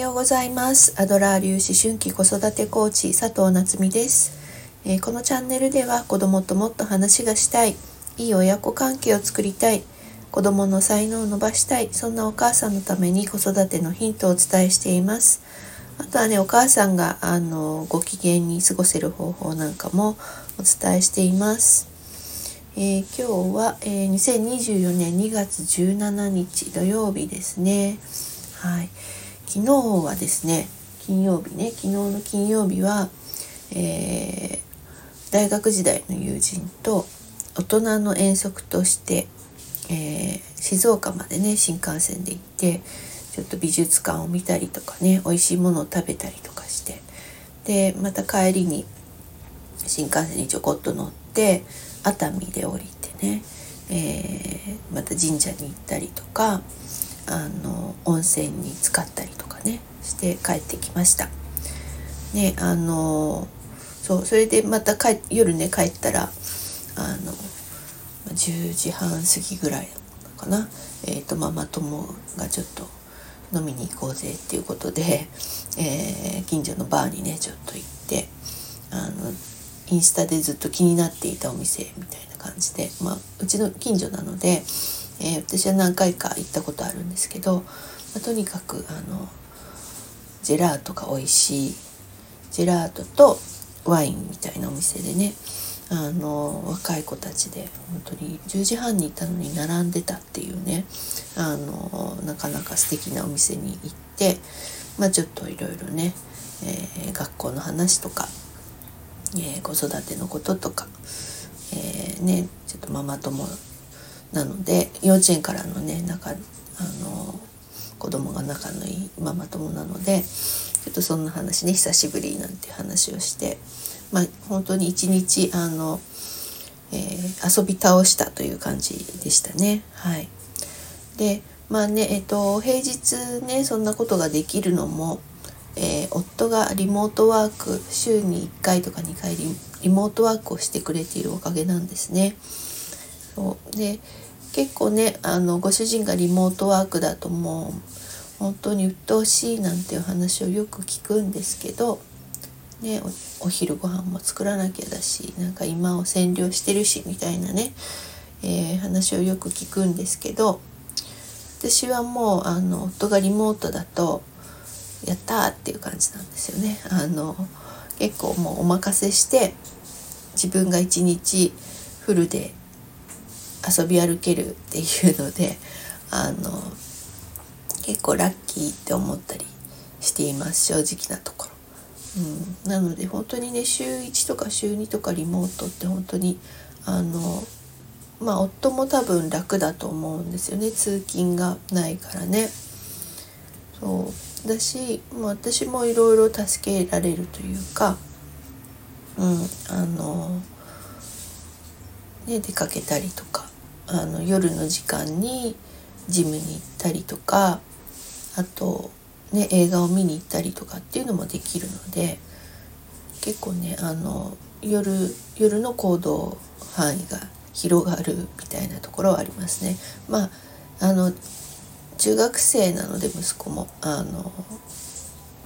ようございますアドラー流思春期子育てコーチ佐藤夏実です、えー、このチャンネルでは子供ともっと話がしたいいい親子関係を作りたい子供の才能を伸ばしたいそんなお母さんのために子育てのヒントをお伝えしていますあとはねお母さんがあのご機嫌に過ごせる方法なんかもお伝えしていますえー、今日は、えー、2024年2月17日土曜日ですね。はい。昨日はですね、金曜日ね、昨日の金曜日は、えー、大学時代の友人と大人の遠足として、えー、静岡までね新幹線で行ってちょっと美術館を見たりとかね美味しいものを食べたりとかしてでまた帰りに新幹線にちょこっと乗って熱海で降りてね、えー、また神社に行ったりとかあの温泉に浸かったりとかねして帰ってきました。ねあのそうそれでまた帰夜ね帰ったらあの10時半過ぎぐらいかな、えーと、ママ友がちょっと飲みに行こうぜっていうことで、えー、近所のバーにねちょっと行ってあのインスタでずっと気になっていたお店みたいな感じで、まあ、うちの近所なので、えー、私は何回か行ったことあるんですけど、まあ、とにかくあのジェラートが美味しいジェラートとワインみたいなお店でねあの若い子たちで本当に10時半に行ったのに並んでたっていうねあのなかなか素敵なお店に行って、まあ、ちょっといろいろね、えー、学校の話とかえー、子育てのこととか、えー、ねちょっとママ友なので幼稚園からのね仲あの子供が仲のいいママ友なのでちょっとそんな話ね久しぶりなんて話をしてまあ本当に一日あの、えー、遊び倒したという感じでしたねはい。でまあねえっ、と平日ねそんなことができるのもえー、夫がリモートワーク週に1回とか2回リモートワークをしてくれているおかげなんですね。そうで結構ねあのご主人がリモートワークだともう本当に鬱陶しいなんていう話をよく聞くんですけど、ね、お昼ご飯も作らなきゃだしなんか今を占領してるしみたいなね、えー、話をよく聞くんですけど私はもうあの夫がリモートだとやったっていう感じなんですよね。あの結構もうお任せして自分が一日フルで遊び歩けるっていうので あの結構ラッキーって思ったりしています正直なところ。うん、なので本当にね週1とか週2とかリモートって本当にあのまあ夫も多分楽だと思うんですよね。通勤がないからね。そう。だし、まあ、私もいろいろ助けられるというか、うん、あの、ね、出かけたりとか。あの夜の時間にジムに行ったりとかあと、ね、映画を見に行ったりとかっていうのもできるので結構ねあの夜夜の行動範囲が広がるみたいなところはありますね。まああの中学生なので息子もあの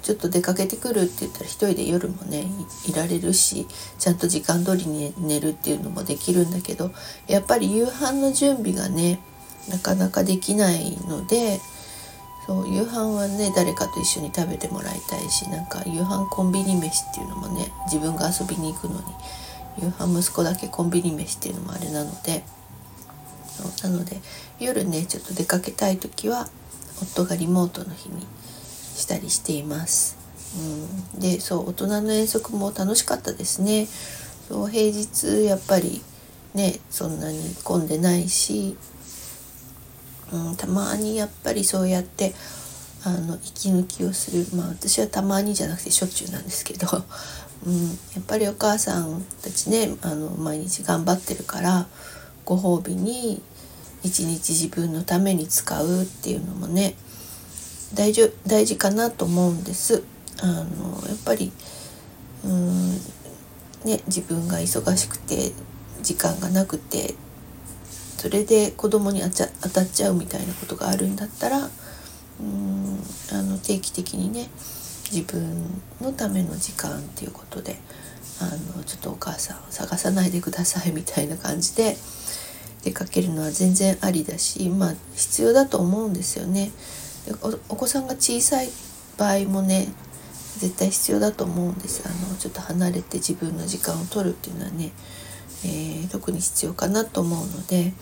ちょっと出かけてくるって言ったら一人で夜もねいられるしちゃんと時間通りに寝るっていうのもできるんだけどやっぱり夕飯の準備がねなかなかできないのでそう夕飯はね誰かと一緒に食べてもらいたいしなんか夕飯コンビニ飯っていうのもね自分が遊びに行くのに夕飯息子だけコンビニ飯っていうのもあれなのでなので夜ねちょっと出かけたい時は夫がリモートの日にしたりしています。うん、でそう大人の遠足も楽しかったですね。そう平日やっぱりねそんなに混んでないし、うん、たまにやっぱりそうやってあの息抜きをするまあ私はたまにじゃなくてしょっちゅうなんですけど、うん、やっぱりお母さんたちねあの毎日頑張ってるからご褒美に一日自分のために使うっていうのもね大事大事かなと思うんです。あのやっぱりうんね自分が忙しくて時間がなくてそれで子供に当たっちゃうみたいなことがあるんだったらうんあの定期的にね自分のための時間っていうことであのちょっとお母さんを探さないでくださいみたいな感じで出かけるのは全然ありだしまあ必要だと思うんですよね。お子さんが小さい場合もね絶対必要だと思うんです。あのちょっと離れて自分の時間を取るっていうのはね、えー、特に必要かなと思うので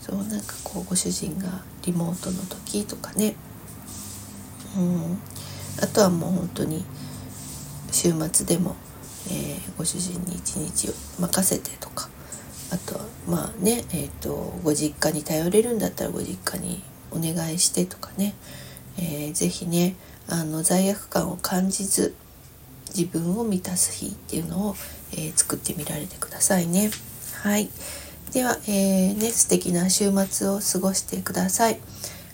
そうなんかこうご主人がリモートの時とかね。うん。あとはもう本当に週末でも、えー、ご主人に一日を任せてとか。あとはまあねえっ、ー、とご実家に頼れるんだったらご実家にお願いしてとかね、えー、ぜひねあの罪悪感を感じず自分を満たす日っていうのを、えー、作ってみられてくださいね。はい。では、えー、ね、素敵な週末を過ごしてください。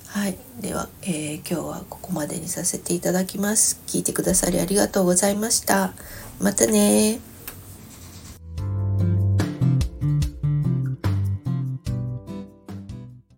はい。では、えー、今日はここまでにさせていただきます。聞いてくださりありがとうございました。またね